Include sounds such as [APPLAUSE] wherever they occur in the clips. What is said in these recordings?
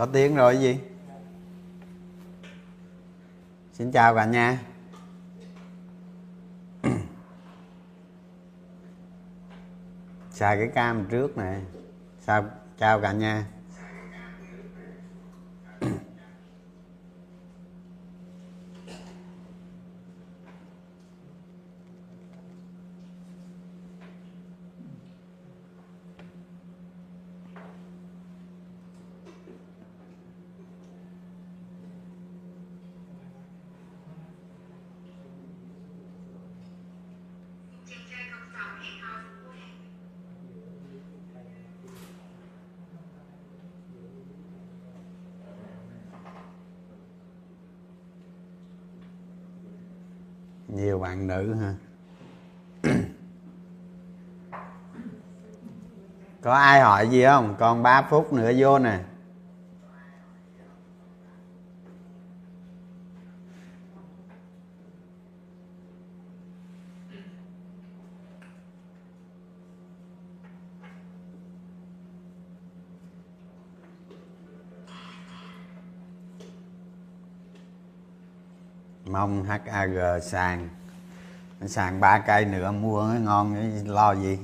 có tiếng rồi gì? Xin chào cả nhà. [COUGHS] Xài cái cam trước này. Sao, chào cả nhà nhiều bạn nữ ha có ai hỏi gì không? Còn 3 phút nữa vô nè. Mong HAG sàn sàn ba cây nữa, mua ngon lo gì?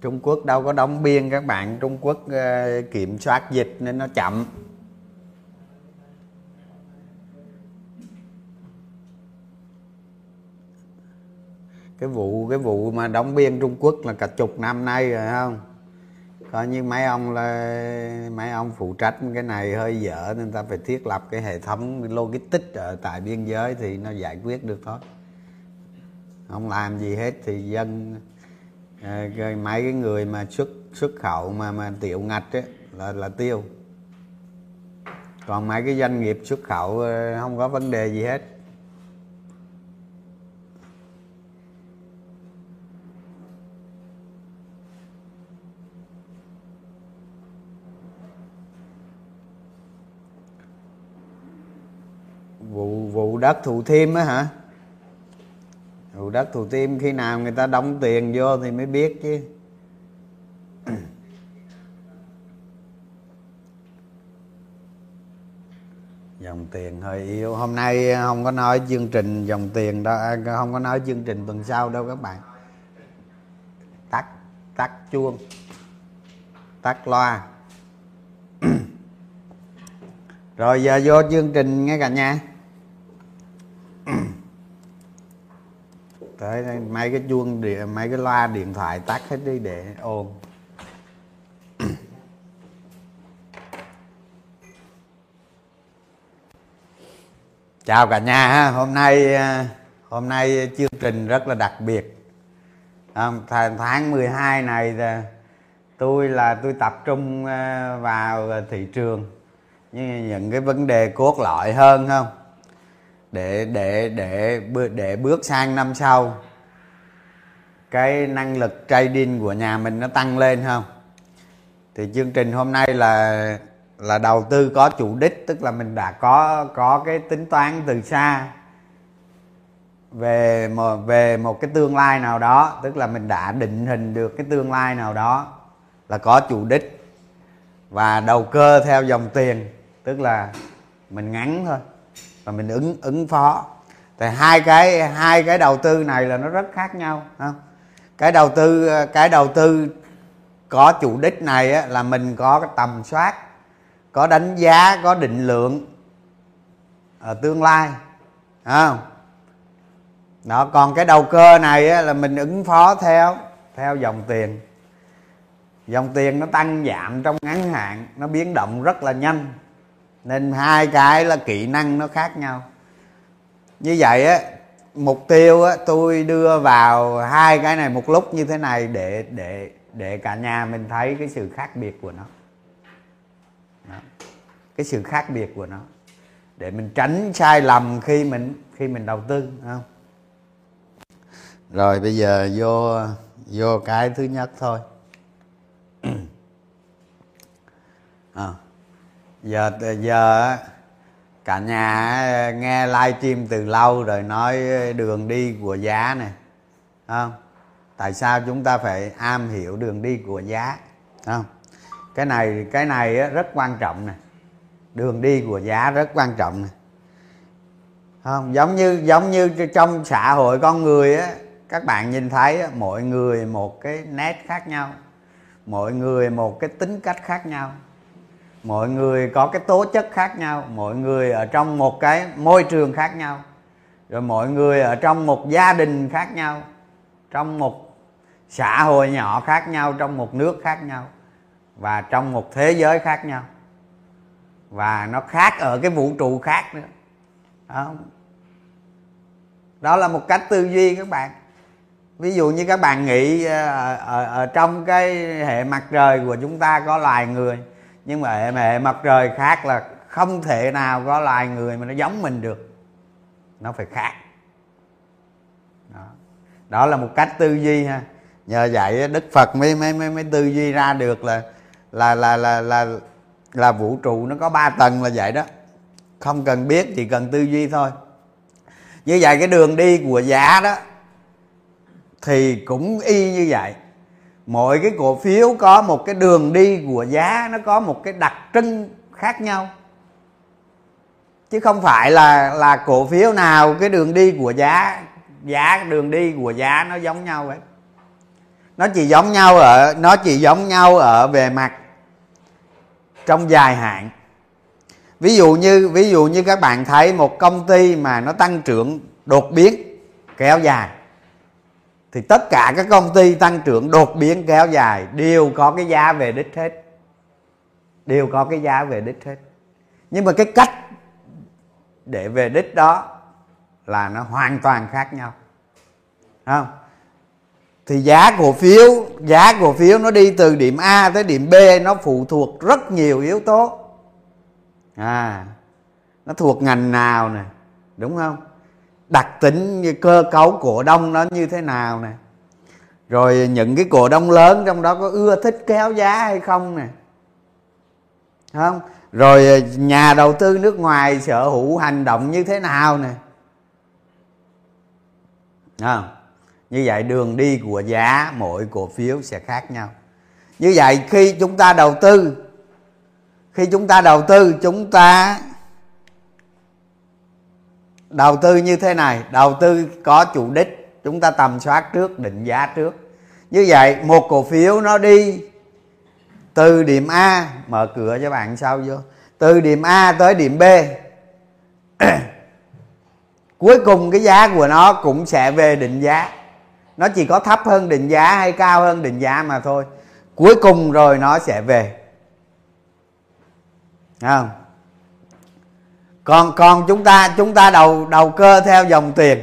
Trung Quốc đâu có đóng biên các bạn. Trung Quốc ờ, kiểm soát dịch nên nó chậm. Cái vụ cái vụ mà đóng biên Trung Quốc là cả chục năm nay rồi không? Coi như mấy ông là, mấy ông phụ trách cái này hơi dở nên ta phải thiết lập cái hệ thống logistics ở tại biên giới thì nó giải quyết được thôi. Không làm gì hết thì dân À, mấy cái người mà xuất xuất khẩu mà mà tiểu ngạch ấy, là là tiêu. Còn mấy cái doanh nghiệp xuất khẩu ờ, không có vấn đề gì hết. Vụ vụ đất thủ thiêm á hả? Vụ đất thủ tiêm khi nào người ta đóng tiền vô thì mới biết chứ. [CLEARS THROAT] Dòng tiền hơi yếu. Hôm nay không có nói chương trình dòng tiền đâu à, không có nói chương trình tuần sau đâu các bạn. Tắt tắt chuông, tắt loa. [CLEARS THROAT] Rồi giờ vô chương trình nghe cả nhà. [CLEARS THROAT] tới đây, mấy cái chuông điện mấy cái loa điện thoại tắt hết đi để ồn [CLEARS THROAT] chào cả nhà ha. Hôm nay à, hôm nay chương trình rất là đặc biệt. À, tháng 12 này tôi là tôi tập trung à, vào thị trường. Như những cái vấn đề cốt lõi hơn không? Để để để để bước sang năm sau, cái năng lực trading của nhà mình nó tăng lên không? Thì chương trình hôm nay là là đầu tư có chủ đích, tức là mình đã có có cái tính toán từ xa về một về một cái tương lai nào đó, tức là mình đã định hình được cái tương lai nào đó là có chủ đích và đầu cơ theo dòng tiền, tức là mình ngắn thôi và mình ứng ứng phó. Thì hai cái hai cái đầu tư này là nó rất khác nhau không? Cái đầu tư cái đầu tư có chủ đích này á, là mình có cái tầm soát có đánh giá có định lượng ở tương lai không? Đó còn cái đầu cơ này á, là mình ứng phó theo theo dòng tiền. Dòng tiền nó tăng giảm trong ngắn hạn nó biến động rất là nhanh nên hai cái là kỹ năng nó khác nhau. Như vậy á, mục tiêu á, tôi đưa vào hai cái này một lúc như thế này để để để cả nhà mình thấy cái sự khác biệt của nó. Đó. cái sự khác biệt của nó. Để mình tránh sai lầm khi mình khi mình đầu tư không? Rồi bây giờ vô vô cái thứ nhất thôi. [CLEARS THROAT] À giờ giờ cả nhà nghe livestream từ lâu rồi nói đường đi của giá này không? Tại sao chúng ta phải am hiểu đường đi của giá? Không? Cái này cái này rất quan trọng nè. Đường đi của giá rất quan trọng nè. Không? Giống như giống như trong xã hội con người á các bạn nhìn thấy á, mỗi người một cái nét khác nhau. Mỗi người một cái tính cách khác nhau mọi người có cái tố chất khác nhau mọi người ở trong một cái môi trường khác nhau rồi mọi người ở trong một gia đình khác nhau trong một xã hội nhỏ khác nhau trong một nước khác nhau và trong một thế giới khác nhau và nó khác ở cái vũ trụ khác nữa. Đó, đó là một cách tư duy các bạn. Ví dụ như các bạn nghĩ ờ, ở, ở, ở trong cái hệ mặt trời của chúng ta có loài người nhưng mà hệ, hệ mặt trời khác là không thể nào có loài người mà nó giống mình được. Nó phải khác. Đó, đó là một cách tư duy ha. Nhờ vậy đức phật mới mới mới, mới tư duy ra được là là là là là là vũ trụ nó có ba tầng là vậy đó. Không cần biết chỉ cần tư duy thôi. Như vậy cái đường đi của giá đó thì cũng y như vậy mỗi cái cổ phiếu có một cái đường đi của giá, nó có một cái đặc trưng khác nhau. Chứ không phải là là cổ phiếu nào cái đường đi của giá giá đường đi của giá nó giống nhau ấy nó chỉ giống nhau ở, nó chỉ giống nhau ở về mặt trong dài hạn. Ví dụ như, ví dụ như các bạn thấy một công ty mà nó tăng trưởng đột biến, kéo dài thì tất cả các công ty tăng trưởng đột biến kéo dài đều có cái giá về đích hết. Đều có cái giá về đích hết. Nhưng mà cái cách để về đích đó là nó hoàn toàn khác nhau. Không? Thì giá cổ phiếu, giá cổ phiếu nó đi từ điểm A tới điểm B, nó phụ thuộc rất nhiều yếu tố. À nó thuộc ngành nào nè, đúng không? Đặc tính như cơ cấu cổ đông nó như thế nào nè? Rồi những cái cổ đông lớn trong đó có ưa thích kéo giá hay không nè? Không? Rồi nhà đầu tư nước ngoài sở hữu hành động như thế nào nè? Không? Như vậy đường đi của giá mỗi cổ phiếu sẽ khác nhau. Như vậy khi chúng ta đầu tư, khi chúng ta đầu tư, chúng ta đầu tư như thế này, đầu tư có chủ đích, chúng ta tầm soát trước, định giá trước. Như vậy, một cổ phiếu nó đi từ điểm A, mở cửa cho bạn sau vô, từ điểm A tới điểm B. [CLEARS THROAT] Cuối cùng cái giá của nó cũng sẽ về định giá. Nó chỉ có thấp hơn định giá hay cao hơn định giá mà thôi. Cuối cùng rồi nó sẽ về. Không? Còn còn chúng ta chúng ta đầu đầu cơ theo dòng tiền.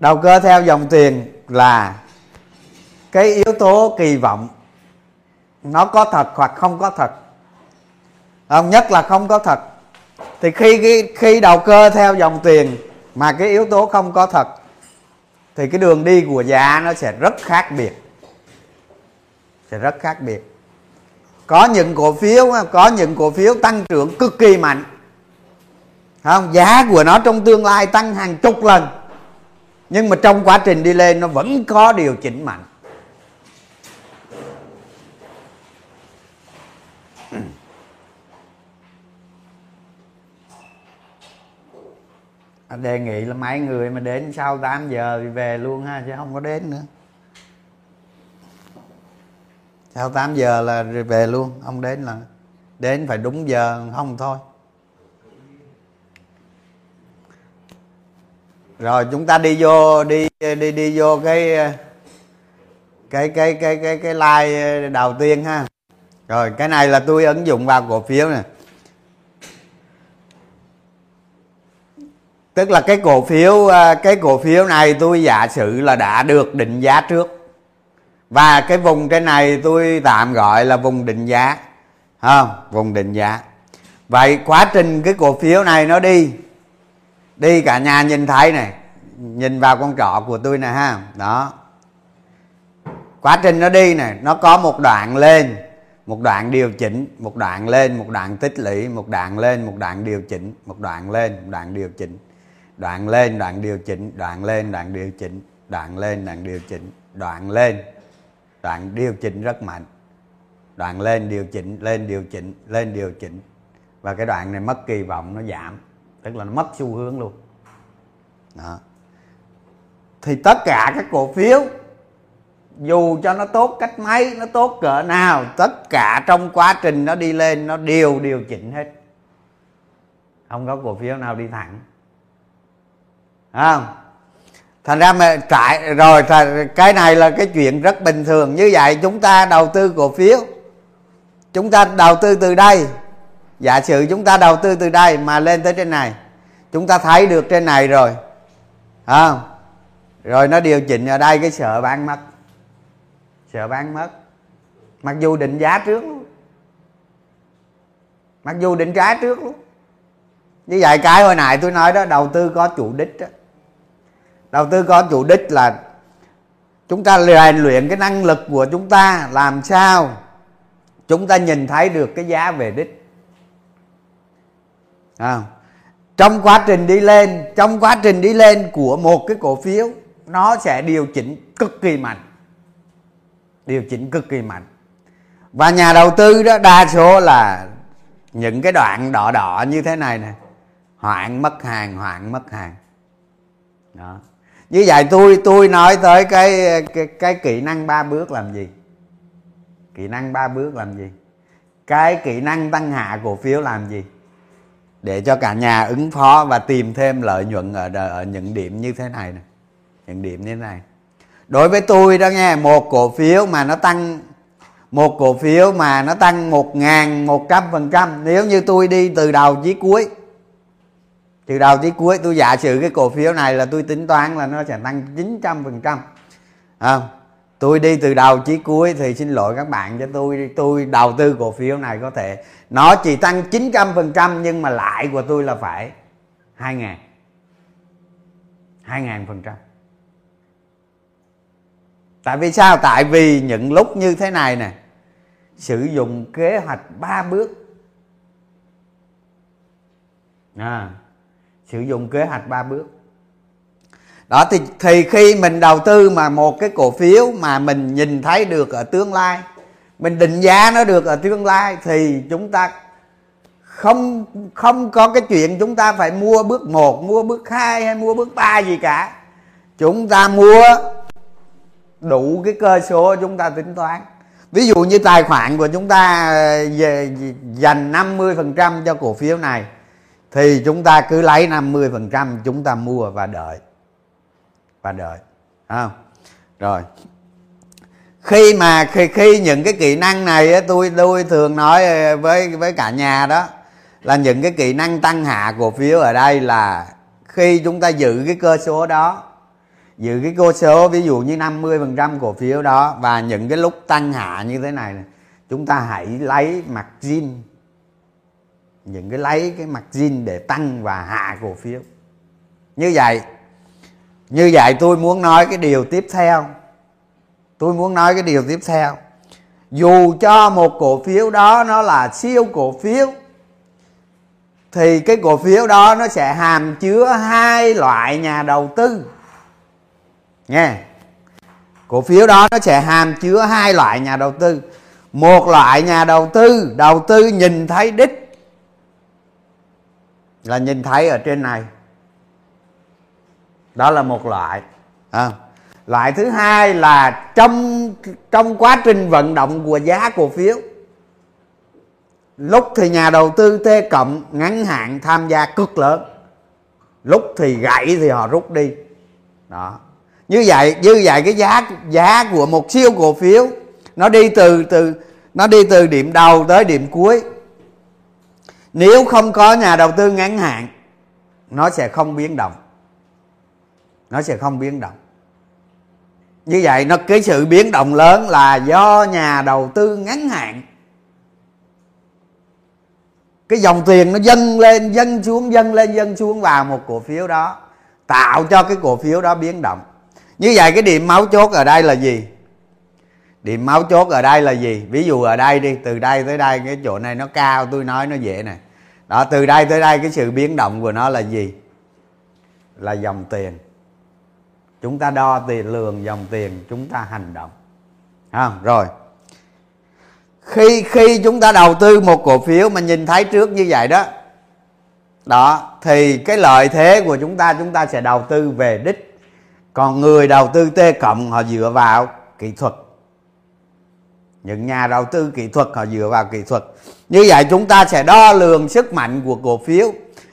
Đầu cơ theo dòng tiền là cái yếu tố kỳ vọng. Nó có thật hoặc không có thật. Không nhất là không có thật. Thì khi khi, khi đầu cơ theo dòng tiền mà cái yếu tố không có thật thì cái đường đi của giá nó sẽ rất khác biệt. Sẽ rất khác biệt. Có những cổ phiếu có những cổ phiếu tăng trưởng cực kỳ mạnh không, giá của nó trong tương lai tăng hàng chục lần. Nhưng mà trong quá trình đi lên, nó vẫn có điều chỉnh mạnh. Đề nghị là mấy người mà đến sau 8 giờ thì về luôn ha, chứ không có đến nữa. Sau 8 giờ là về luôn, không đến là đến phải đúng giờ, không thôi. Rồi chúng ta đi vô, đi đi đi vô cái cái cái cái cái cái like đầu tiên ha. Rồi, cái này là tôi ứng dụng vào cổ phiếu nè. Tức là cái cổ phiếu à, cái cổ phiếu này tôi giả sử là đã được định giá trước. Và cái vùng trên này tôi tạm gọi là vùng định giá không vùng định giá. Vậy quá trình cái cổ phiếu này nó đi đi cả nhà nhìn thấy này, nhìn vào con trọ của tôi nè ha. Đó. Quá trình nó đi này, nó có một đoạn lên, một đoạn điều chỉnh, một đoạn lên, một đoạn tích lũy, một đoạn lên, một đoạn điều chỉnh, một đoạn lên, một đoạn điều chỉnh. Đoạn lên, đoạn điều chỉnh, đoạn lên, đoạn điều chỉnh, đoạn lên, đoạn điều chỉnh, đoạn lên. Đoạn điều chỉnh rất mạnh. Đoạn lên, điều chỉnh, lên, điều chỉnh, lên, điều chỉnh. Và cái đoạn này mất kỳ vọng, nó giảm tức là nó mất xu hướng luôn. Đó. Thì tất cả các cổ phiếu, dù cho nó tốt cách mấy, nó tốt cỡ nào, tất cả trong quá trình nó đi lên, nó đều điều chỉnh hết. Không có cổ phiếu nào đi thẳng. Không? Thành ra mà trại rồi cái này là cái chuyện rất bình thường. Như vậy chúng ta đầu tư cổ phiếu. Chúng ta đầu tư từ đây giả sử chúng ta đầu tư từ đây mà lên tới trên này, chúng ta thấy được trên này rồi không rồi nó điều chỉnh ở đây, cái sợ bán mất, sợ bán mất. Mặc dù định giá trước luôn. Mặc dù định giá trước luôn. Như vậy cái hồi nãy tôi nói đó, đầu tư có chủ đích đó đầu tư có chủ đích là chúng ta rèn luyện cái năng lực của chúng ta, làm sao chúng ta nhìn thấy được cái giá về đích à, trong quá trình đi lên trong quá trình đi lên của một cái cổ phiếu nó sẽ điều chỉnh cực kỳ mạnh. Điều chỉnh cực kỳ mạnh. Và nhà đầu tư đó đa số là những cái đoạn đỏ đỏ như thế này nè. Hoạn mất hàng hoạn mất hàng. Đó. Như vậy tôi tôi nói tới cái cái, cái kỹ năng ba bước làm gì? Kỹ năng ba bước làm gì? Cái kỹ năng tăng hạ cổ phiếu làm gì? Để cho cả nhà ứng phó và tìm thêm lợi nhuận ở, ở những điểm như thế này này những điểm như thế này. Đối với tôi đó nghe một cổ phiếu mà nó tăng một cổ phiếu mà nó tăng một ngàn một trăm phần trăm nếu như tôi đi từ đầu chí cuối từ đầu chí cuối tôi giả sử cái cổ phiếu này là tôi tính toán là nó sẽ tăng 900 phần trăm tôi đi từ đầu chí cuối thì xin lỗi các bạn cho tôi. Tôi đầu tư cổ phiếu này có thể. Nó chỉ tăng 900% nhưng mà lãi của tôi là phải 2 ngàn. 2 ngàn phần trăm. Tại vì sao? Tại vì những lúc như thế này nè sử dụng kế hoạch ba bước. À, sử dụng kế hoạch ba bước đó, thì thì khi mình đầu tư mà một cái cổ phiếu mà mình nhìn thấy được ở tương lai, mình định giá nó được ở tương lai, thì chúng ta không không có cái chuyện chúng ta phải mua bước một, mua bước hai hay mua bước ba gì cả. Chúng ta mua đủ cái cơ số chúng ta tính toán. Ví dụ như tài khoản của chúng ta ờ, về dành 50% cho cổ phiếu này, thì chúng ta cứ lấy 50% chúng ta mua và đợi và đợi không? Rồi. Khi mà khi khi những cái kỹ năng này tôi tôi thường nói với với cả nhà đó là những cái kỹ năng tăng hạ cổ phiếu ở đây là khi chúng ta giữ cái cơ số đó giữ cái cơ số ví dụ như 50% cổ phiếu đó và những cái lúc tăng hạ như thế này, này chúng ta hãy lấy mặt zin những cái lấy cái mặt zin để tăng và hạ cổ phiếu. Như vậy như vậy tôi muốn nói cái điều tiếp theo. Tôi muốn nói cái điều tiếp theo. Dù cho một cổ phiếu đó nó là siêu cổ phiếu, thì cái cổ phiếu đó nó sẽ hàm chứa hai loại nhà đầu tư. Nghe. Cổ phiếu đó nó sẽ hàm chứa hai loại nhà đầu tư. Một loại nhà đầu tư đầu tư nhìn thấy đích. Là nhìn thấy ở trên này đó là một loại. À. loại thứ hai là trong trong quá trình vận động của giá cổ phiếu lúc thì nhà đầu tư t cộng ngắn hạn tham gia cực lớn. Lúc thì gãy thì họ rút đi. Đó. Như vậy như vậy cái giá giá của một siêu cổ phiếu nó đi từ từ nó đi từ điểm đầu tới điểm cuối. Nếu không có nhà đầu tư ngắn hạn nó sẽ không biến động nó sẽ không biến động. Như vậy nó cái sự biến động lớn là do nhà đầu tư ngắn hạn. Cái dòng tiền nó dâng lên, dâng xuống, dâng lên, dâng xuống vào một cổ phiếu đó, tạo cho cái cổ phiếu đó biến động. Như vậy cái điểm máu chốt ở đây là gì? Điểm máu chốt ở đây là gì? Ví dụ ở đây đi, từ đây tới đây, cái chỗ này nó cao, tôi nói nó dễ này đó, từ đây tới đây cái sự biến động của nó là gì? Là dòng tiền chúng ta đo tiền, lường dòng tiền, chúng ta hành động. Không? Rồi. Khi khi chúng ta đầu tư một cổ phiếu mà nhìn thấy trước như vậy đó đó, thì cái lợi thế của chúng ta chúng ta sẽ đầu tư về đích. Còn người đầu tư t cộng, họ dựa vào kỹ thuật. Những nhà đầu tư kỹ thuật, họ dựa vào kỹ thuật. Như vậy chúng ta sẽ đo lường sức mạnh của cổ phiếu.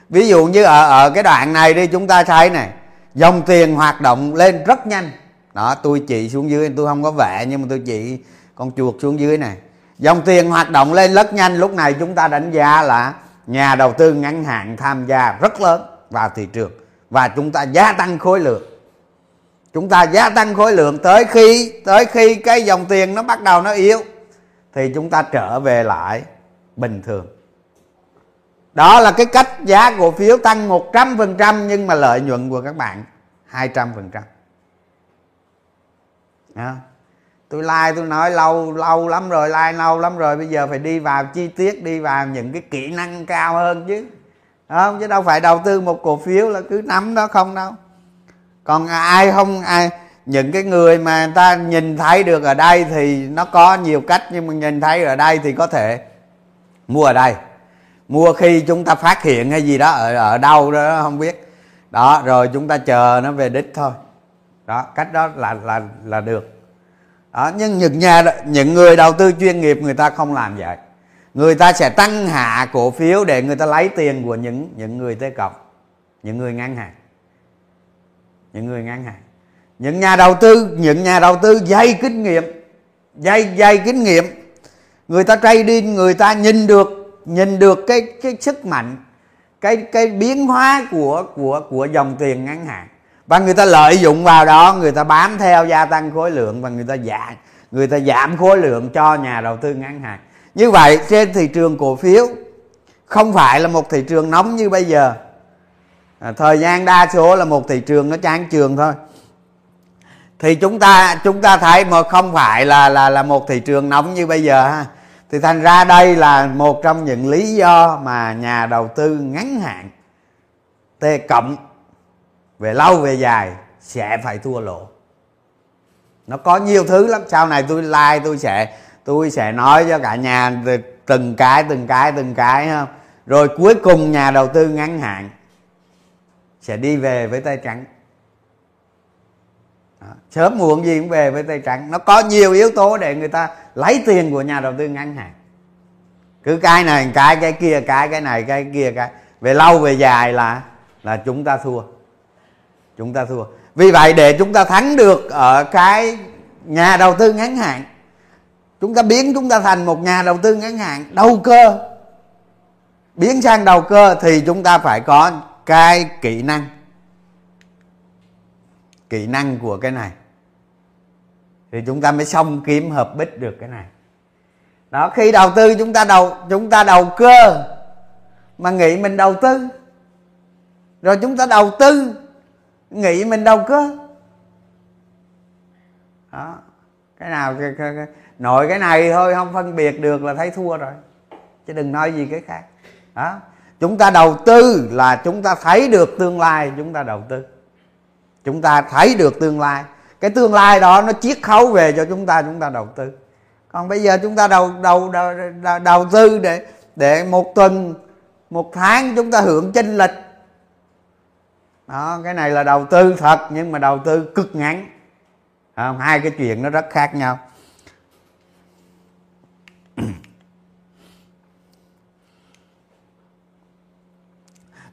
Ví dụ như ở ở cái đoạn này đi, chúng ta thấy này dòng tiền hoạt động lên rất nhanh. Đó, tôi chỉ xuống dưới, tôi không có vẽ, nhưng mà tôi chỉ con chuột xuống dưới này. Dòng tiền hoạt động lên rất nhanh. Lúc này chúng ta đánh giá là nhà đầu tư ngắn hạn tham gia rất lớn vào thị trường và chúng ta gia tăng khối lượng. Chúng ta gia tăng khối lượng tới khi tới khi cái dòng tiền nó bắt đầu nó yếu, thì chúng ta trở về lại bình thường đó là cái cách giá cổ phiếu tăng 100% nhưng mà lợi nhuận của các bạn 200% à, tôi like tôi nói lâu lâu lắm rồi like lâu lắm rồi bây giờ phải đi vào chi tiết đi vào những cái kỹ năng cao hơn chứ. Không chứ đâu phải đầu tư một cổ phiếu là cứ nắm đó không đâu. Còn ai không ai những cái người mà người ta nhìn thấy được ở đây thì nó có nhiều cách nhưng mà nhìn thấy ở đây thì có thể mua ở đây mua khi chúng ta phát hiện hay gì đó ở ở đâu đó không biết. Đó, rồi chúng ta chờ nó về đích thôi. Đó, cách đó là là là được. Đó, nhưng những nhà những người đầu tư chuyên nghiệp người ta không làm vậy. Người ta sẽ tăng hạ cổ phiếu để người ta lấy tiền của những những người tê cộng những người ngân hàng những người ngân hàng những nhà đầu tư, những nhà đầu tư dày kinh nghiệm dày dày kinh nghiệm, người ta trading người ta nhìn được nhìn được cái cái sức mạnh cái cái biến hóa của của của dòng tiền ngắn hạn. Và người ta lợi dụng vào đó người ta bám theo gia tăng khối lượng và người ta giảm người ta giảm khối lượng cho nhà đầu tư ngắn hạn. Như vậy trên thị trường cổ phiếu không phải là một thị trường nóng như bây giờ. À, thời gian đa số là một thị trường nó chán trường thôi. Thì chúng ta chúng ta thấy mà không phải là là là một thị trường nóng như bây giờ ha thì thành ra đây là một trong những lý do mà nhà đầu tư ngắn hạn t cộng, về lâu về dài sẽ phải thua lỗ. Nó có nhiều thứ lắm. Sau này tôi like, tôi sẽ tôi sẽ nói cho cả nhà từng cái từng cái từng cái không rồi cuối cùng nhà đầu tư ngắn hạn sẽ đi về với tay trắng. Đó. sớm muộn gì cũng về với tay trắng. Nó có nhiều yếu tố để người ta lấy tiền của nhà đầu tư ngân hàng cứ cái này, cái cái kia, cái cái này, cái kia, cái. Về lâu, về dài là là chúng ta thua. Chúng ta thua. Vì vậy, để chúng ta thắng được ở cái nhà đầu tư ngắn hạn, chúng ta biến chúng ta thành một nhà đầu tư ngắn hạn đầu cơ. Biến sang đầu cơ thì chúng ta phải có cái kỹ năng. Kỹ năng của cái này thì chúng ta mới xong kiếm hợp bích được cái này. Đó khi đầu tư chúng ta đầu chúng ta đầu cơ mà nghĩ mình đầu tư. Rồi chúng ta đầu tư nghĩ mình đầu cơ. Đó cái nào cái, cái, cái, nội cái này thôi không phân biệt được là thấy thua rồi. Chứ đừng nói gì cái khác. Đó chúng ta đầu tư là chúng ta thấy được tương lai chúng ta đầu tư. Chúng ta thấy được tương lai cái tương lai đó nó chiết khấu về cho chúng ta chúng ta đầu tư. Còn bây giờ chúng ta đầu đầu đầu, đầu, đầu tư để để một tuần một tháng chúng ta hưởng chênh lịch đó cái này là đầu tư thật nhưng mà đầu tư cực ngắn. Không? hai cái chuyện nó rất khác nhau.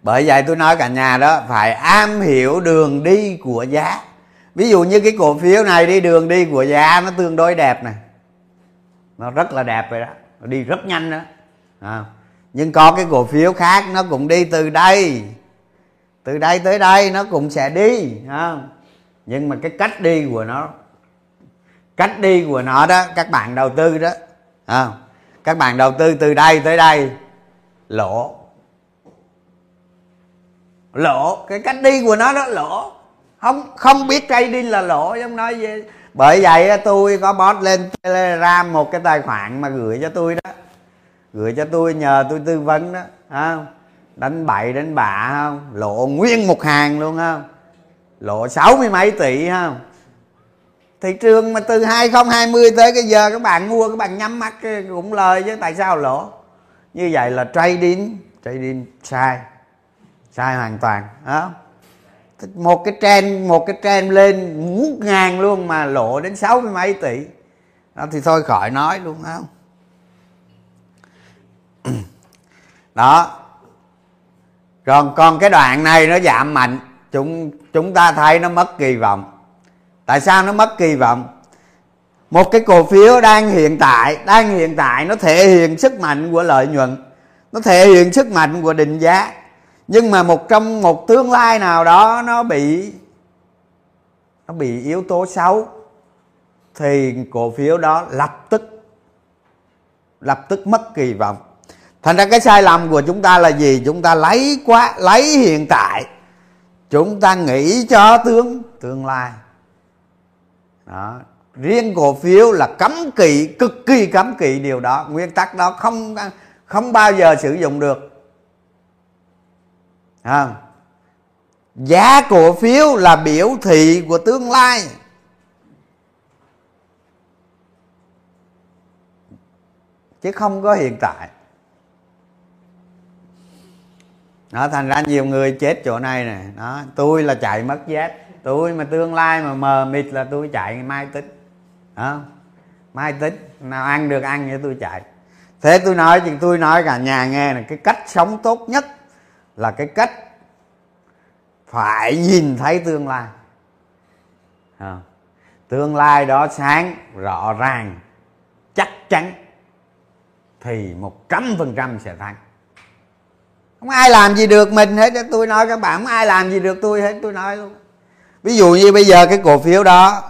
Bởi vậy tôi nói cả nhà đó phải am hiểu đường đi của giá ví dụ như cái cổ phiếu này đi đường đi của giá nó tương đối đẹp này nó rất là đẹp rồi đó. Nó đi rất nhanh đó. À. nhưng có cái cổ phiếu khác nó cũng đi từ đây. Từ đây tới đây nó cũng sẽ đi à. nhưng mà cái cách đi của nó cách đi của nó đó các bạn đầu tư đó à, các bạn đầu tư từ đây tới đây lỗ. Lỗ cái cách đi của nó đó lỗ không không biết trading là lỗi giống nói vậy bởi vậy tôi có post lên telegram một cái tài khoản mà gửi cho tôi đó. Gửi cho tôi nhờ tôi tư vấn đó không đánh bậy, đánh bạ không lộ nguyên một hàng luôn không lộ sáu mươi mấy tỷ không thị trường mà từ 2020 tới cái giờ các bạn mua, các bạn nhắm mắt cũng lời chứ, tại sao lỗ? Như vậy là trading trading sai sai hoàn toàn đó một cái trend, một cái trend lên ngút ngàn luôn mà lộ đến sáu mươi mấy tỷ. Đó, thì thôi khỏi nói luôn không? [CLEARS THROAT] Đó. Còn còn cái đoạn này nó giảm mạnh. Chúng chúng ta thấy nó mất kỳ vọng. Tại sao nó mất kỳ vọng? Một cái cổ phiếu đang hiện tại, đang hiện tại nó thể hiện sức mạnh của lợi nhuận. Nó thể hiện sức mạnh của định giá nhưng mà một trong một tương lai nào đó nó bị nó bị yếu tố xấu, thì cổ phiếu đó lập tức lập tức mất kỳ vọng. Thành ra cái sai lầm của chúng ta là gì? Chúng ta lấy quá, lấy hiện tại. Chúng ta nghĩ cho tương tương lai. Đó. Riêng cổ phiếu là cấm kỵ, cực kỳ cấm kỵ điều đó. Nguyên tắc đó không không bao giờ sử dụng được à, giá cổ phiếu là biểu thị của tương lai. Chứ không có hiện tại. Đó thành ra nhiều người chết chỗ này nè. Đó tôi là chạy mất dép tôi mà tương lai mà mờ mịt là tôi chạy mai tính. Đó mai tính. Nào ăn được ăn vậy tôi chạy. Thế tôi nói thì tôi nói cả nhà nghe là cái cách sống tốt nhất là cái cách phải nhìn thấy tương lai. À, tương lai đó sáng rõ ràng chắc chắn thì một trăm phần trăm sẽ thắng không ai làm gì được mình hết tôi nói các bạn không ai làm gì được tôi hết tôi nói luôn. Ví dụ như bây giờ cái cổ phiếu đó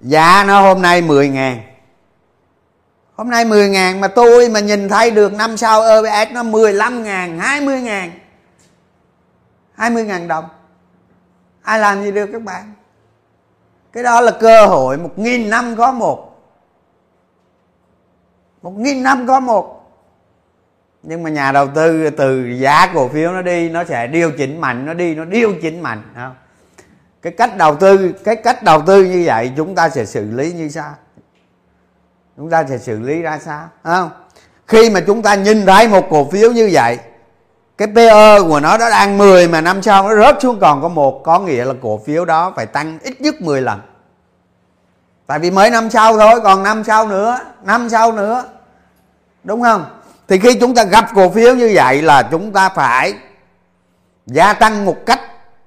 giá nó hôm nay 10 ngàn. Hôm nay 10 ngàn mà tôi mà nhìn thấy được năm sau EPS nó 15 ngàn 20 ngàn. 20 ngàn đồng. Ai làm gì được các bạn? Cái đó là cơ hội một nghìn năm có một. Một nghìn năm có một. Nhưng mà nhà đầu tư từ giá cổ phiếu nó đi, nó sẽ điều chỉnh mạnh, nó đi, nó điều chỉnh mạnh không? Cái cách đầu tư, cái cách đầu tư như vậy chúng ta sẽ xử lý như sao chúng ta sẽ xử lý ra sao không? Khi mà chúng ta nhìn thấy một cổ phiếu như vậy cái PE của nó đã đang 10 mà năm sau nó rớt xuống còn có một, có nghĩa là cổ phiếu đó phải tăng ít nhất 10 lần. Tại vì mới năm sau thôi, còn năm sau nữa, năm sau nữa, đúng không? Thì khi chúng ta gặp cổ phiếu như vậy là chúng ta phải gia tăng một cách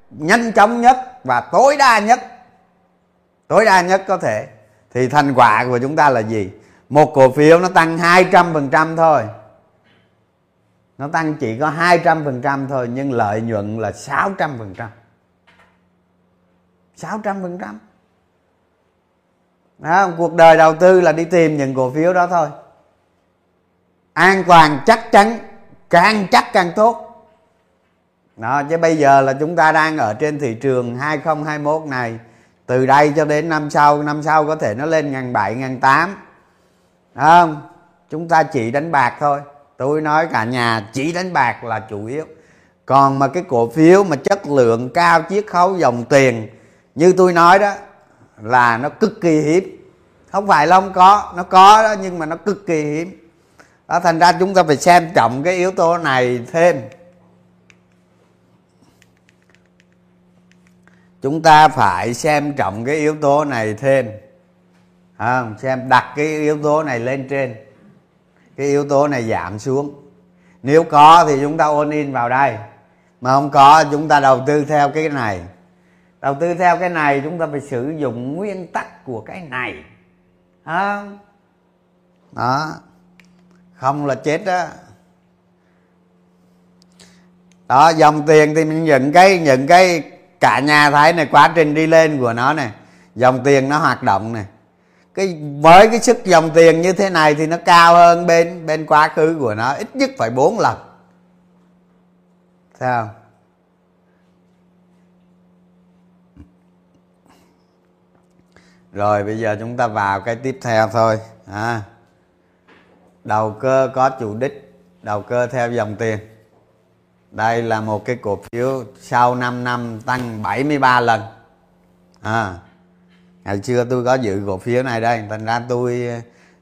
nhanh chóng nhất và tối đa nhất. Tối đa nhất có thể. Thì thành quả của chúng ta là gì? Một cổ phiếu nó tăng 200% thôi nó tăng chỉ có 200% thôi nhưng lợi nhuận là 600% 600% đó, cuộc đời đầu tư là đi tìm những cổ phiếu đó thôi. An toàn chắc chắn càng chắc càng tốt. Đó chứ bây giờ là chúng ta đang ở trên thị trường 2021 này. Từ đây cho đến năm sau năm sau có thể nó lên ngàn bảy ngàn tám. Không? Chúng ta chỉ đánh bạc thôi tôi nói cả nhà chỉ đánh bạc là chủ yếu. Còn mà cái cổ phiếu mà chất lượng cao chiết khấu dòng tiền như tôi nói đó là nó cực kỳ hiếm. Không phải là không có nó có đó nhưng mà nó cực kỳ hiếm. Đó thành ra chúng ta phải xem trọng cái yếu tố này thêm. Chúng ta phải xem trọng cái yếu tố này thêm. À, xem đặt cái yếu tố này lên trên cái yếu tố này giảm xuống. Nếu có thì chúng ta ôn in vào đây. Mà không có chúng ta đầu tư theo cái này. Đầu tư theo cái này chúng ta phải sử dụng nguyên tắc của cái này. À, đó. Không là chết đó đó dòng tiền thì mình nhận cái nhận cái cả nhà thấy này quá trình đi lên của nó này. Dòng tiền nó hoạt động này cái với cái sức dòng tiền như thế này thì nó cao hơn bên bên quá khứ của nó ít nhất phải bốn lần. Sao? Rồi bây giờ chúng ta vào cái tiếp theo thôi à, đầu cơ có chủ đích đầu cơ theo dòng tiền. Đây là một cái cổ phiếu sau 5 năm tăng 73 lần à, ngày xưa tôi có giữ cổ phiếu này đây. Thành ra tôi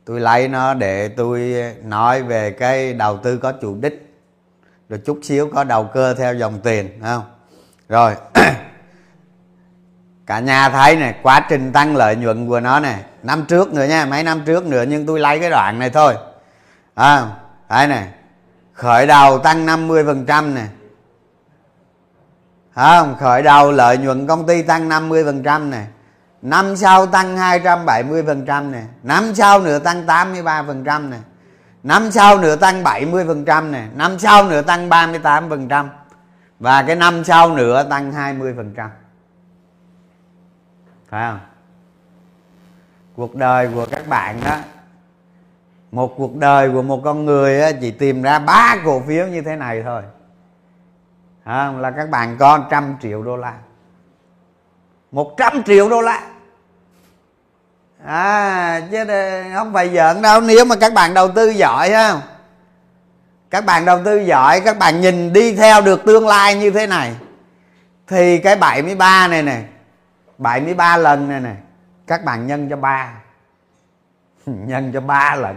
tôi lấy nó để tôi nói về cái đầu tư có chủ đích. Rồi chút xíu có đầu cơ theo dòng tiền không? Rồi [CLEARS THROAT] cả nhà thấy này quá trình tăng lợi nhuận của nó này năm trước nữa nha mấy năm trước nữa nhưng tôi lấy cái đoạn này thôi. À, thấy này khởi đầu tăng 50 phần trăm này, không? Khởi đầu lợi nhuận công ty tăng 50 phần trăm này năm sau tăng 270 phần trăm nè. Năm sau nữa tăng 83 phần trăm nè. Năm sau nữa tăng 70 phần trăm nè. Năm sau nữa tăng 38 phần trăm. Và cái năm sau nữa tăng 20 phần trăm. Phải không? Cuộc đời của các bạn đó một cuộc đời của một con người á, chỉ tìm ra ba cổ phiếu như thế này thôi. À, là các bạn có trăm triệu đô la. Một trăm triệu đô la à chứ không phải giỡn đâu, nếu mà các bạn đầu tư giỏi, ha. Các bạn đầu tư giỏi, các bạn nhìn đi theo được tương lai như thế này, thì cái 73 này nè 73 lần này nè, các bạn nhân cho ba. [LAUGHS] Nhân cho ba lần,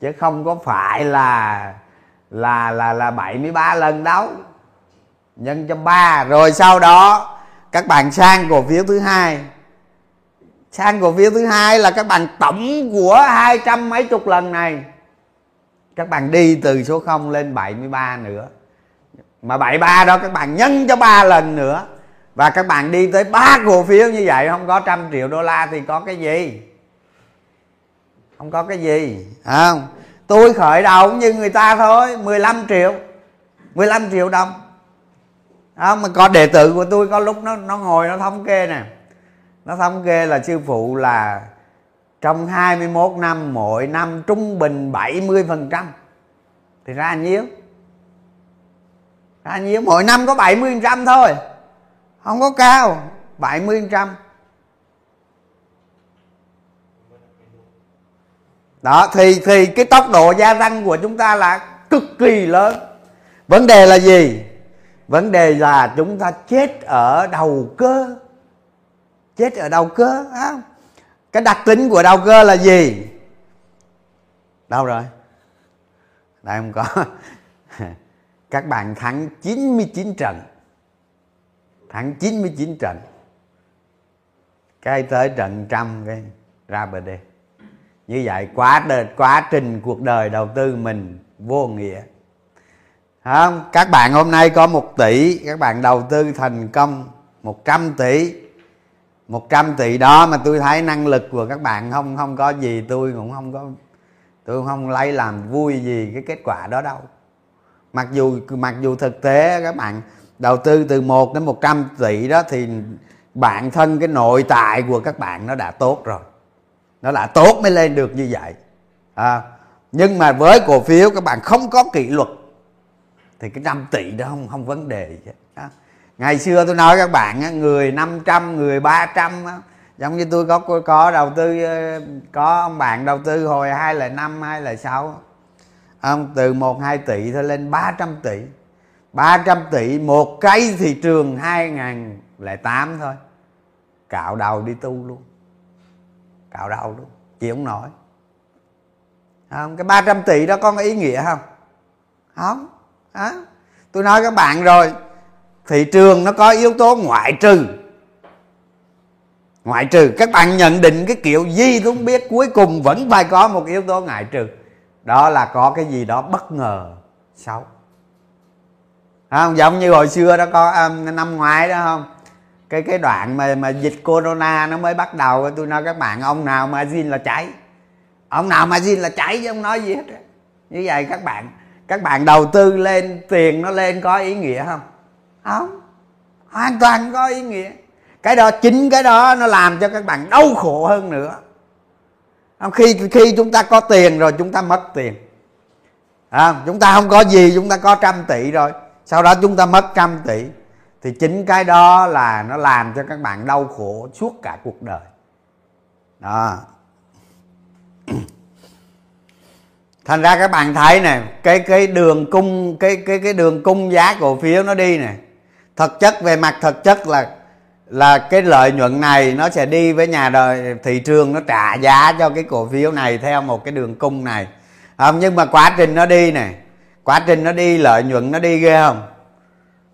chứ không có phải là là là là 73 lần đâu. Nhân cho ba, rồi sau đó, các bạn sang cổ phiếu thứ hai sang cổ phiếu thứ hai là các bạn tổng của hai trăm mấy chục lần này. Các bạn đi từ số 0 lên 73 nữa. Mà 73 đó các bạn nhân cho ba lần nữa. Và các bạn đi tới ba cổ phiếu như vậy không có trăm triệu đô la thì có cái gì? Không có cái gì không? Tôi khởi đầu cũng như người ta thôi 15 triệu. 15 triệu đồng. À, mà có đệ tử của tôi có lúc nó nó ngồi nó thống kê nè nó thống kê là sư phụ là trong 21 năm, mỗi năm trung bình 70 phần trăm. Thì ra nhiêu? Ra nhiêu? Mỗi năm có 70 phần trăm thôi. Không có cao. 70 phần trăm. Đó, thì thì cái tốc độ gia tăng của chúng ta là cực kỳ lớn. Vấn đề là gì? Vấn đề là chúng ta chết ở đầu cơ chết ở đầu cơ á cái đặc tính của đầu cơ là gì? Đâu rồi? Đây không có. [LAUGHS] Các bạn thắng 99 trận. Thắng 99 trận. Cái tới trận trăm cái ra bờ đê. Như vậy quá đời, quá trình cuộc đời đầu tư mình vô nghĩa. Không? Các bạn hôm nay có một tỷ các bạn đầu tư thành công 100 tỷ. 100 tỷ đó mà tôi thấy năng lực của các bạn không không có gì tôi cũng không có tôi không lấy làm vui gì cái kết quả đó đâu. Mặc dù mặc dù thực tế các bạn đầu tư từ 1 đến 100 tỷ đó thì bản thân cái nội tại của các bạn nó đã tốt rồi. Nó đã tốt mới lên được như vậy. À, nhưng mà với cổ phiếu các bạn không có kỷ luật thì cái trăm tỷ đó không không vấn đề gì hết ngày xưa tôi nói các bạn người 500 người 300 giống như tôi có có đầu tư ờ, có ông bạn đầu tư hồi hai là năm, hai là sáu. Ông, từ một, hai tỷ thôi lên 300 tỷ. 300 tỷ một cái thị trường 2008 thôi. Cạo đầu đi tu luôn. Cạo đầu luôn, chịu không nổi. Không, cái 300 tỷ đó có ý nghĩa không? Không đó. tôi nói các bạn rồi thị trường nó có yếu tố ngoại trừ. Ngoại trừ các bạn nhận định cái kiểu gì tôi không biết cuối cùng vẫn phải có một yếu tố ngoại trừ. Đó là có cái gì đó bất ngờ xấu. Không? Giống như hồi xưa đó có um, năm ngoái đó không? Cái cái đoạn mà mà dịch corona nó mới bắt đầu tôi nói các bạn ông nào mà zin là cháy. Ông nào mà zin là cháy chứ không nói gì hết như vậy các bạn các bạn đầu tư lên tiền nó lên có ý nghĩa không? Không. Hoàn toàn có ý nghĩa. Cái đó chính cái đó nó làm cho các bạn đau khổ hơn nữa. Khi khi chúng ta có tiền rồi chúng ta mất tiền. À, chúng ta không có gì chúng ta có trăm tỷ rồi. Sau đó chúng ta mất trăm tỷ. Thì chính cái đó là nó làm cho các bạn đau khổ suốt cả cuộc đời. Đó. [CLEARS THROAT] Thành ra các bạn thấy nè cái cái đường cung cái cái cái đường cung giá cổ phiếu nó đi nè thực chất, về mặt thực chất là là cái lợi nhuận này nó sẽ đi với nhà đời, thị trường, nó trả giá cho cái cổ phiếu này theo một cái đường cung này. Không, nhưng mà quá trình nó đi này, quá trình nó đi, lợi nhuận nó đi ghê không?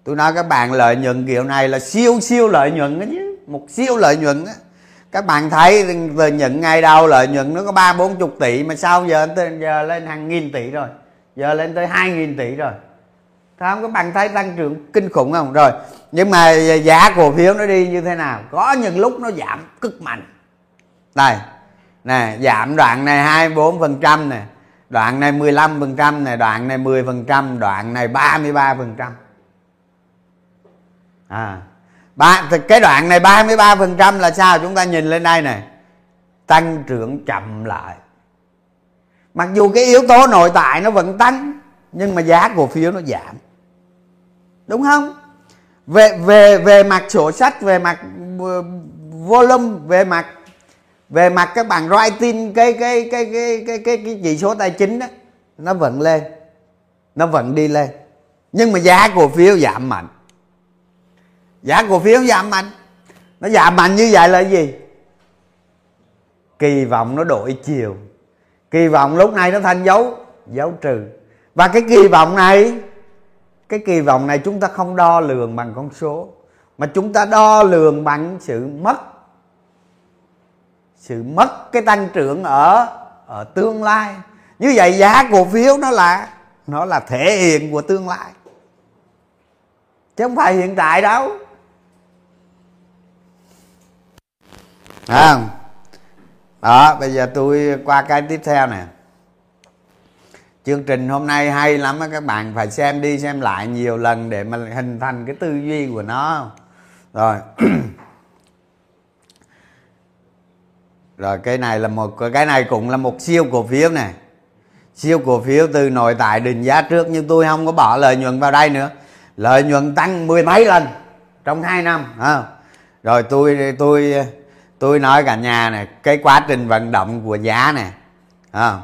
Tôi nói các bạn, lợi nhuận kiểu này là siêu siêu lợi nhuận đó chứ, một siêu lợi nhuận á. Các bạn thấy lợi nhuận ngày đầu lợi nhuận nó có ba bốn chục tỷ mà sao giờ giờ lên hàng nghìn tỷ rồi, giờ lên tới hai nghìn tỷ rồi không có bạn thấy tăng trưởng kinh khủng không? Rồi, nhưng mà giá cổ phiếu nó đi như thế nào? Có những lúc nó giảm cực mạnh. Đây, nè, giảm đoạn này 24 phần trăm nè, đoạn này 15 phần trăm nè, đoạn này 10 phần trăm, đoạn này 33 phần trăm. À ba, thì cái đoạn này 33 phần trăm là sao? Chúng ta nhìn lên đây này tăng trưởng chậm lại. Mặc dù cái yếu tố nội tại nó vẫn tăng nhưng mà giá cổ phiếu nó giảm. Đúng không? Về về về mặt sổ sách, về mặt ờ, volume, về mặt về mặt các bạn writing cái cái cái cái cái cái cái chỉ số tài chính đó, nó vẫn lên. Nó vẫn đi lên. Nhưng mà giá cổ phiếu giảm mạnh. Giá cổ phiếu giảm mạnh. Nó giảm mạnh như vậy là gì? Kỳ vọng nó đổi chiều. Kỳ vọng lúc này nó thành dấu dấu trừ và cái kỳ vọng này cái kỳ vọng này chúng ta không đo lường bằng con số mà chúng ta đo lường bằng sự mất sự mất cái tăng trưởng ở ở tương lai. Như vậy giá cổ phiếu nó là nó là thể hiện của tương lai. Chứ không phải hiện tại đâu. À, đó bây giờ tôi qua cái tiếp theo nè chương trình hôm nay hay lắm á, các bạn phải xem đi, xem lại nhiều lần để mà hình thành cái tư duy của nó. Rồi. [CLEARS THROAT] Rồi, cái này là một, cái này cũng là một siêu cổ phiếu này siêu cổ phiếu từ nội tại định giá trước nhưng tôi không có bỏ lợi nhuận vào đây nữa. Lợi nhuận tăng mười mấy lần trong hai năm à. rồi tôi tôi tôi nói cả nhà này cái quá trình vận động của giá này à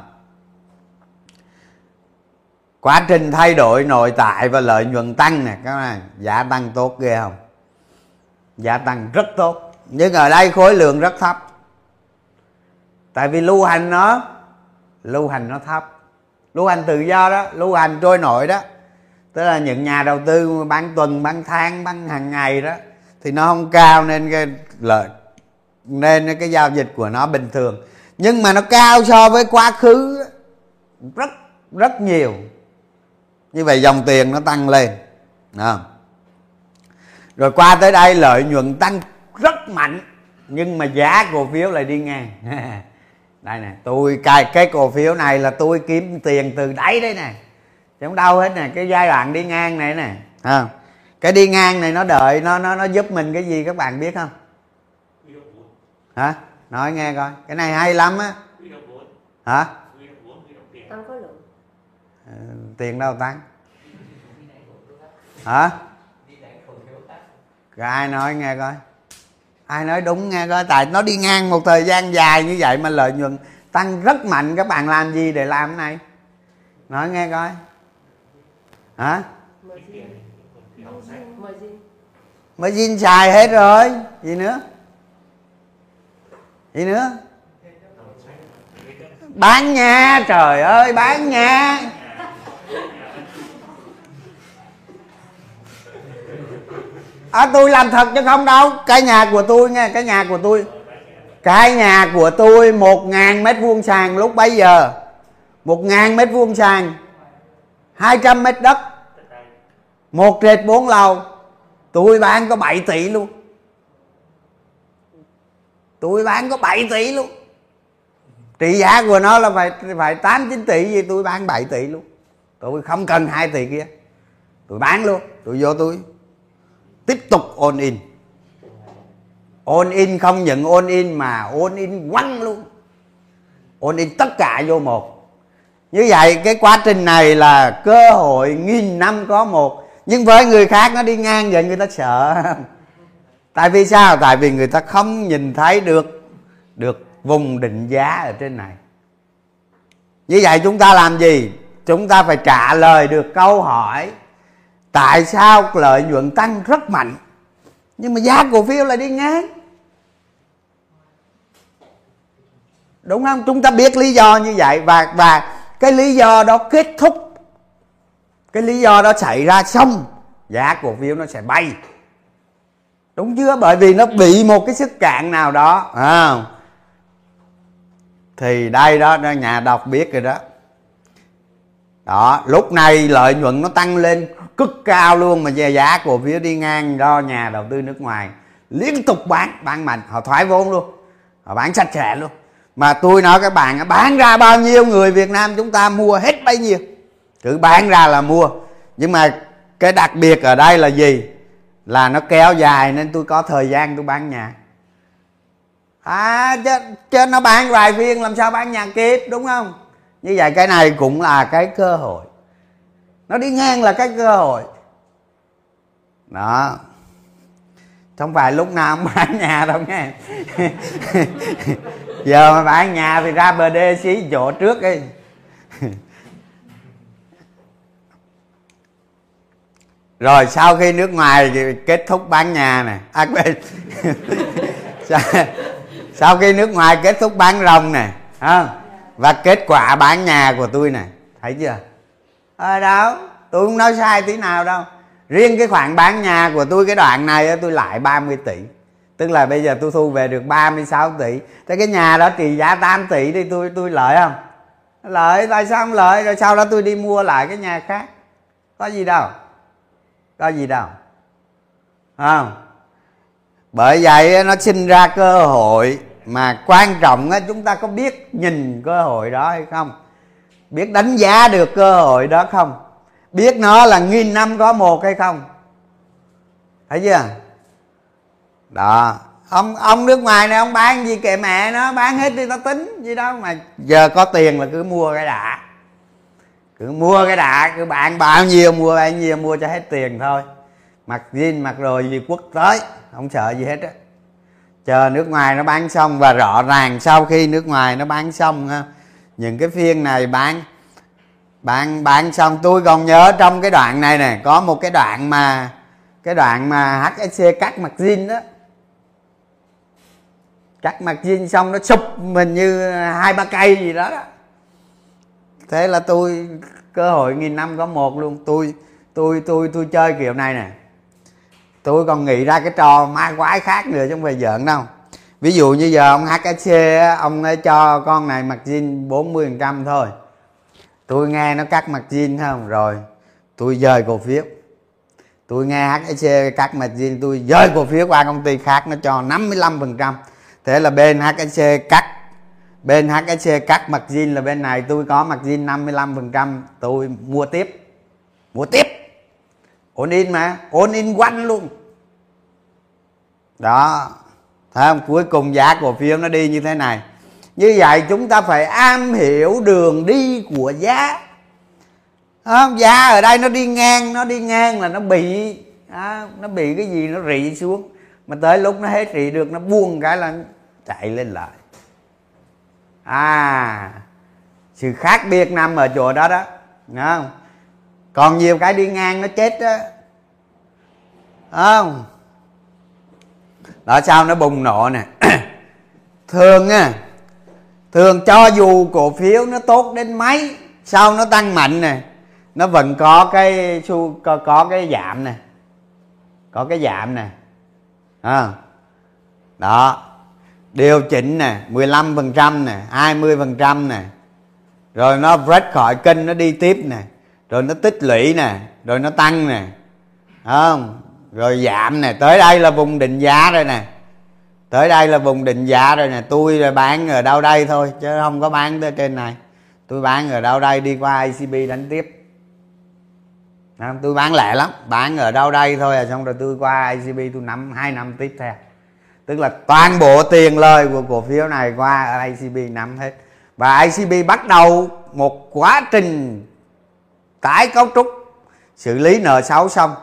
quá trình thay đổi nội tại và lợi nhuận tăng nè, các bạn. Giá tăng tốt ghê không? Giá tăng rất tốt. Nhưng ở đây khối lượng rất thấp. Tại vì lưu hành nó, lưu hành nó thấp. Lưu hành tự do đó, lưu hành trôi nổi đó. Tức là những nhà đầu tư bán tuần, bán tháng, bán hàng ngày đó, thì nó không cao nên cái lợi, nên cái giao dịch của nó bình thường. Nhưng mà nó cao so với quá khứ rất rất nhiều như vậy dòng tiền nó tăng lên. À. rồi qua tới đây lợi nhuận tăng rất mạnh nhưng mà giá cổ phiếu lại đi ngang. [LAUGHS] Đây nè tôi cài cái cổ phiếu này là tôi kiếm tiền từ đáy đấy nè. Chứ không đâu hết nè cái giai đoạn đi ngang này nè. À. cái đi ngang này nó đợi nó nó nó giúp mình cái gì các bạn biết không? Hả? Nói nghe coi cái này hay lắm á. Hả Ờ, tiền đâu tăng? Hả? Rồi ai nói nghe coi. Ai nói đúng nghe coi. Tại nó đi ngang một thời gian dài như vậy mà lợi nhuận tăng rất mạnh. Các bạn làm gì để làm cái này? Nói nghe coi. Hả? Mới xin xài hết rồi. Gì nữa? Gì nữa? Bán nha. Trời ơi, bán nha. À, tôi làm thật chứ không đâu. Cái nhà của tôi nghe cái nhà của tôi. Cái nhà của tôi một ngàn mét vuông sàn lúc bấy giờ. một ngàn mét vuông sàn. hai trăm mét đất. Một trệt bốn lầu. Tôi bán có 7 tỷ luôn. Tôi bán có 7 tỷ luôn. Trị giá của nó là phải phải tám chín tỷ gì tôi bán 7 tỷ luôn. Tôi không cần hai tỷ kia. Tôi bán luôn. Tôi vô tôi tiếp tục all in. All in không những all in mà all in quăng luôn. All in tất cả vô một. Như vậy, cái quá trình này là cơ hội nghìn năm có một. Nhưng với người khác nó đi ngang vậy, người ta sợ. [LAUGHS] Tại vì sao? Tại vì người ta không nhìn thấy được được vùng định giá ở trên này. Như vậy chúng ta làm gì? Chúng ta phải trả lời được câu hỏi tại sao lợi nhuận tăng rất mạnh? Nhưng mà giá cổ phiếu lại đi ngang. Đúng không? Chúng ta biết lý do như vậy và và cái lý do đó kết thúc. Cái lý do đó xảy ra xong giá cổ phiếu nó sẽ bay. Đúng chưa? Bởi vì nó bị một cái sức cạn nào đó à, thì đây đó nhà đọc biết rồi đó. Đó lúc này lợi nhuận nó tăng lên cực cao luôn mà giá cổ phiếu đi ngang do nhà đầu tư nước ngoài. Liên tục bán bán mạnh. Họ thoái vốn luôn. Họ bán sạch sẽ luôn. Mà tôi nói các bạn bán ra bao nhiêu người Việt Nam chúng ta mua hết bấy nhiêu. Cứ bán ra là mua. Nhưng mà cái đặc biệt ở đây là gì? Là nó kéo dài nên tôi có thời gian tôi bán nhà. À chứ, chứ nó bán vài phiên làm sao bán nhà kịp đúng không? Như vậy cái này cũng là cái cơ hội nó đi ngang là cái cơ hội. Đó. Không phải lúc nào cũng bán nhà đâu nghe. [LAUGHS] Giờ mà bán nhà thì ra bờ đê xí chỗ trước đi. [LAUGHS] Rồi à, [LAUGHS] sau khi nước ngoài kết thúc bán nhà này à, quên. Sau, khi nước ngoài kết thúc bán rồng này và kết quả bán nhà của tôi này thấy chưa? À, đó đâu tôi không nói sai tí nào đâu. Riêng cái khoản bán nhà của tôi cái đoạn này tôi lại 30 tỷ. Tức là bây giờ tôi thu về được 36 tỷ. Thế cái nhà đó trị giá 8 tỷ thì tôi tôi lợi không? Lợi tại sao không lợi? Rồi sau đó tôi đi mua lại cái nhà khác. Có gì đâu. Có gì đâu. Không? Bởi vậy nó sinh ra cơ hội. Mà quan trọng chúng ta có biết nhìn cơ hội đó hay không? Biết đánh giá được cơ hội đó không? Biết nó là nghìn năm có một hay không? Thấy chưa? Đó. Ông ông nước ngoài này, ông bán gì kệ mẹ nó, bán hết đi, nó tính gì đó, mà giờ có tiền là cứ mua cái đã. Cứ mua cái đã, cứ bạn bao nhiêu mua, bao nhiêu mua cho hết tiền thôi. Mặc jean, mặc rồi gì quốc tới, không sợ gì hết á. Chờ nước ngoài nó bán xong và rõ ràng sau khi nước ngoài nó bán xong, ha những cái phiên này bán bạn bạn xong tôi còn nhớ trong cái đoạn này nè có một cái đoạn mà cái đoạn mà HSC cắt mặt zin đó. Cắt mặt zin xong nó sụp mình như hai ba cây gì đó, đó. Thế là tôi cơ hội nghìn năm có một luôn. Tôi tôi tôi tôi chơi kiểu này nè. Tôi còn nghĩ ra cái trò ma quái khác nữa chứ không phải giỡn đâu ví dụ như giờ ông HKC ông ấy cho con này mặc jean 40% thôi. Tôi nghe nó cắt mặt jean không? Rồi tôi dời cổ phiếu. Tôi nghe HSC cắt mặt jean tôi dời cổ phiếu qua công ty khác nó cho 55%, thế là bên HSC cắt. Bên HSC cắt mặt jean là bên này tôi có mặt jean 55%, tôi mua tiếp. Mua tiếp. Ổn in mà ổn in quanh luôn. Đó không? Cuối cùng giá cổ phiếu nó đi như thế này. Như vậy chúng ta phải am hiểu đường đi của giá. Không? giá ở đây nó đi ngang nó đi ngang là nó bị à, nó bị cái gì nó rị xuống. Mà tới lúc nó hết rị được nó buông cái là chạy lên lại. À sự khác biệt nằm ở chỗ đó đó. Đúng không? Còn nhiều cái đi ngang nó chết đó. Không? Đó sao nó bùng nổ nè. [CLEARS THROAT] Thường á thường cho dù cổ phiếu nó tốt đến mấy sau nó tăng mạnh nè nó vẫn có cái su có, có cái giảm nè. Có cái giảm nè. À, đó. Điều chỉnh nè 15 phần trăm nè 20 phần trăm nè. Rồi nó break khỏi kênh nó đi tiếp nè. Rồi nó tích lũy nè rồi nó tăng nè. Không? Rồi giảm nè, tới đây là vùng định giá rồi nè. Tới đây là vùng định giá rồi nè. Tôi là bán ở đâu đây thôi, chứ không có bán tới trên này. Tôi bán ở đâu đây đi qua ICB đánh tiếp. Tôi bán lẻ lắm, bán ở đâu đây thôi à xong rồi tôi qua ICB tôi nắm hai năm tiếp theo. Tức là toàn bộ tiền lời của cổ phiếu này qua ICB nắm hết. Và ICB bắt đầu một quá trình tái cấu trúc, xử lý nợ xấu xong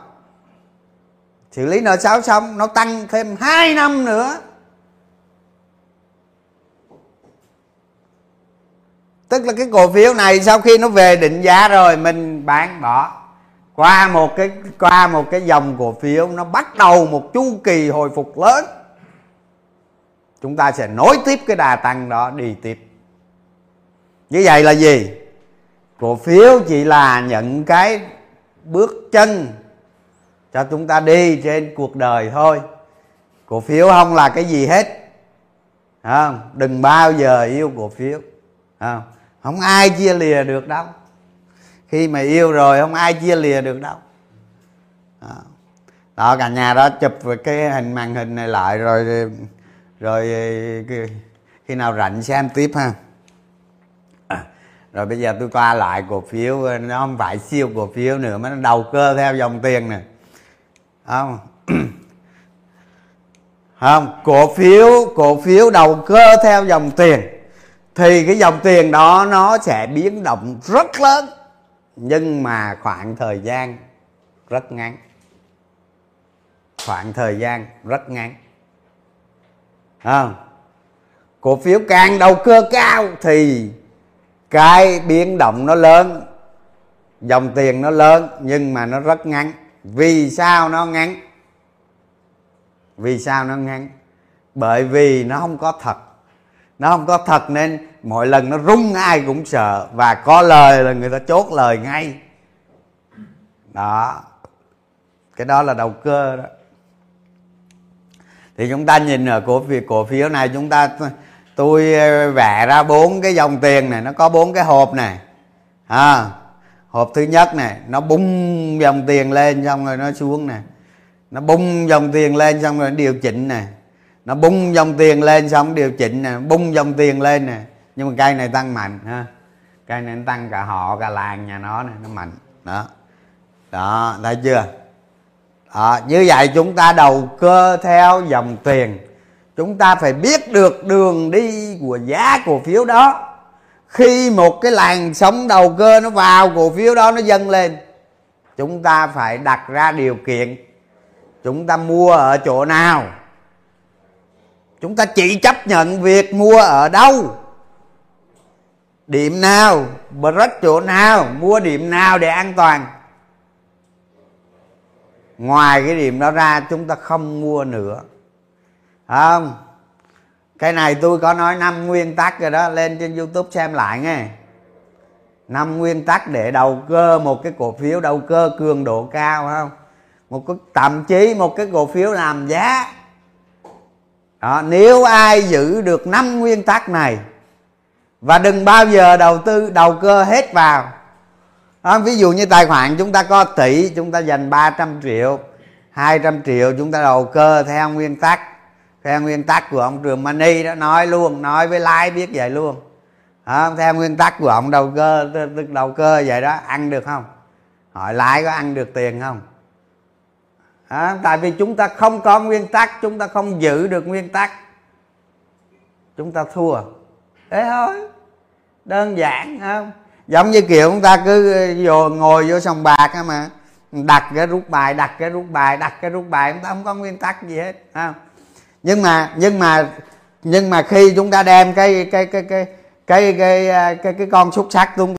xử lý nợ xấu xong, nó tăng thêm 2 năm nữa. Tức là cái cổ phiếu này sau khi nó về định giá rồi, mình bán bỏ. Qua một cái, qua một cái dòng cổ phiếu, nó bắt đầu một chu kỳ hồi phục lớn. Chúng ta sẽ nối tiếp cái đà tăng đó đi tiếp. Như vậy là gì? Cổ phiếu chỉ là những cái bước chân cho chúng ta đi trên cuộc đời thôi. Cổ phiếu không là cái gì hết. Không? Đừng bao giờ yêu cổ phiếu. Không? Không ai chia lìa được đâu. Khi mà yêu rồi không ai chia lìa được đâu. Đó, cả nhà đó chụp cái hình màn hình này lại rồi rồi khi nào rảnh xem tiếp ha. Rồi bây giờ tôi qua lại cổ phiếu nó không phải siêu cổ phiếu nữa mà nó đầu cơ theo dòng tiền nè không. [CLEARS THROAT] Không, cổ phiếu cổ phiếu đầu cơ theo dòng tiền. Thì cái dòng tiền đó nó sẽ biến động rất lớn, nhưng mà khoảng thời gian rất ngắn. Khoảng thời gian rất ngắn. Không. Cổ phiếu càng đầu cơ cao thì cái biến động nó lớn, dòng tiền nó lớn nhưng mà nó rất ngắn vì sao nó ngắn? Vì sao nó ngắn? Bởi vì nó không có thật. Nó không có thật nên mỗi lần nó rung ai cũng sợ và có lời là người ta chốt lời ngay. Đó. Cái đó là đầu cơ đó. Thì chúng ta nhìn ở cổ phiếu cổ phiếu này chúng ta tôi vẽ ra bốn cái dòng tiền này nó có bốn cái hộp này. À, hộp thứ nhất này nó bung dòng tiền lên xong rồi nó xuống nè. Nó bung dòng tiền lên xong rồi nó điều chỉnh nè. Nó bung dòng tiền lên xong điều chỉnh nè bung dòng tiền lên nè. Nhưng mà cây này tăng mạnh ha. Cây này nó tăng cả họ cả làng nhà nó này nó mạnh. Đó. Đó thấy chưa? Đó, như vậy chúng ta đầu cơ theo dòng tiền. Chúng ta phải biết được đường đi của giá cổ phiếu đó khi một cái làn sóng đầu cơ nó vào, cổ phiếu đó nó dâng lên, chúng ta phải đặt ra điều kiện, chúng ta mua ở chỗ nào. Chúng ta chỉ chấp nhận việc mua ở đâu. Điểm nào, break chỗ nào, mua điểm nào để an toàn. Ngoài cái điểm đó ra, chúng ta không mua nữa. Không? Cái này tôi có nói năm nguyên tắc rồi đó lên trên youtube xem lại nghe. Năm nguyên tắc để đầu cơ một cái cổ phiếu đầu cơ cường độ cao không? Một cái thậm chí một cái cổ phiếu làm giá. Đó, nếu ai giữ được năm nguyên tắc này và đừng bao giờ đầu tư đầu cơ hết vào. Đó, ví dụ như tài khoản chúng ta có tỷ chúng ta dành 300 triệu 200 triệu chúng ta đầu cơ theo nguyên tắc theo nguyên tắc của ông trường mani đó nói luôn nói với lái biết vậy luôn. À, theo nguyên tắc của ông đầu cơ tức đầu cơ vậy đó ăn được không? Hỏi lái có ăn được tiền không? À, tại vì chúng ta không có nguyên tắc chúng ta không giữ được nguyên tắc. Chúng ta thua. Thế thôi. Đơn giản không giống như kiểu chúng ta cứ vô ngồi vô sòng bạc mà đặt cái rút bài đặt cái rút bài đặt cái rút bài chúng ta không có nguyên tắc gì hết không nhưng mà nhưng mà nhưng mà khi chúng ta đem cái cái cái cái cái cái cái, cái, con xúc sắc chúng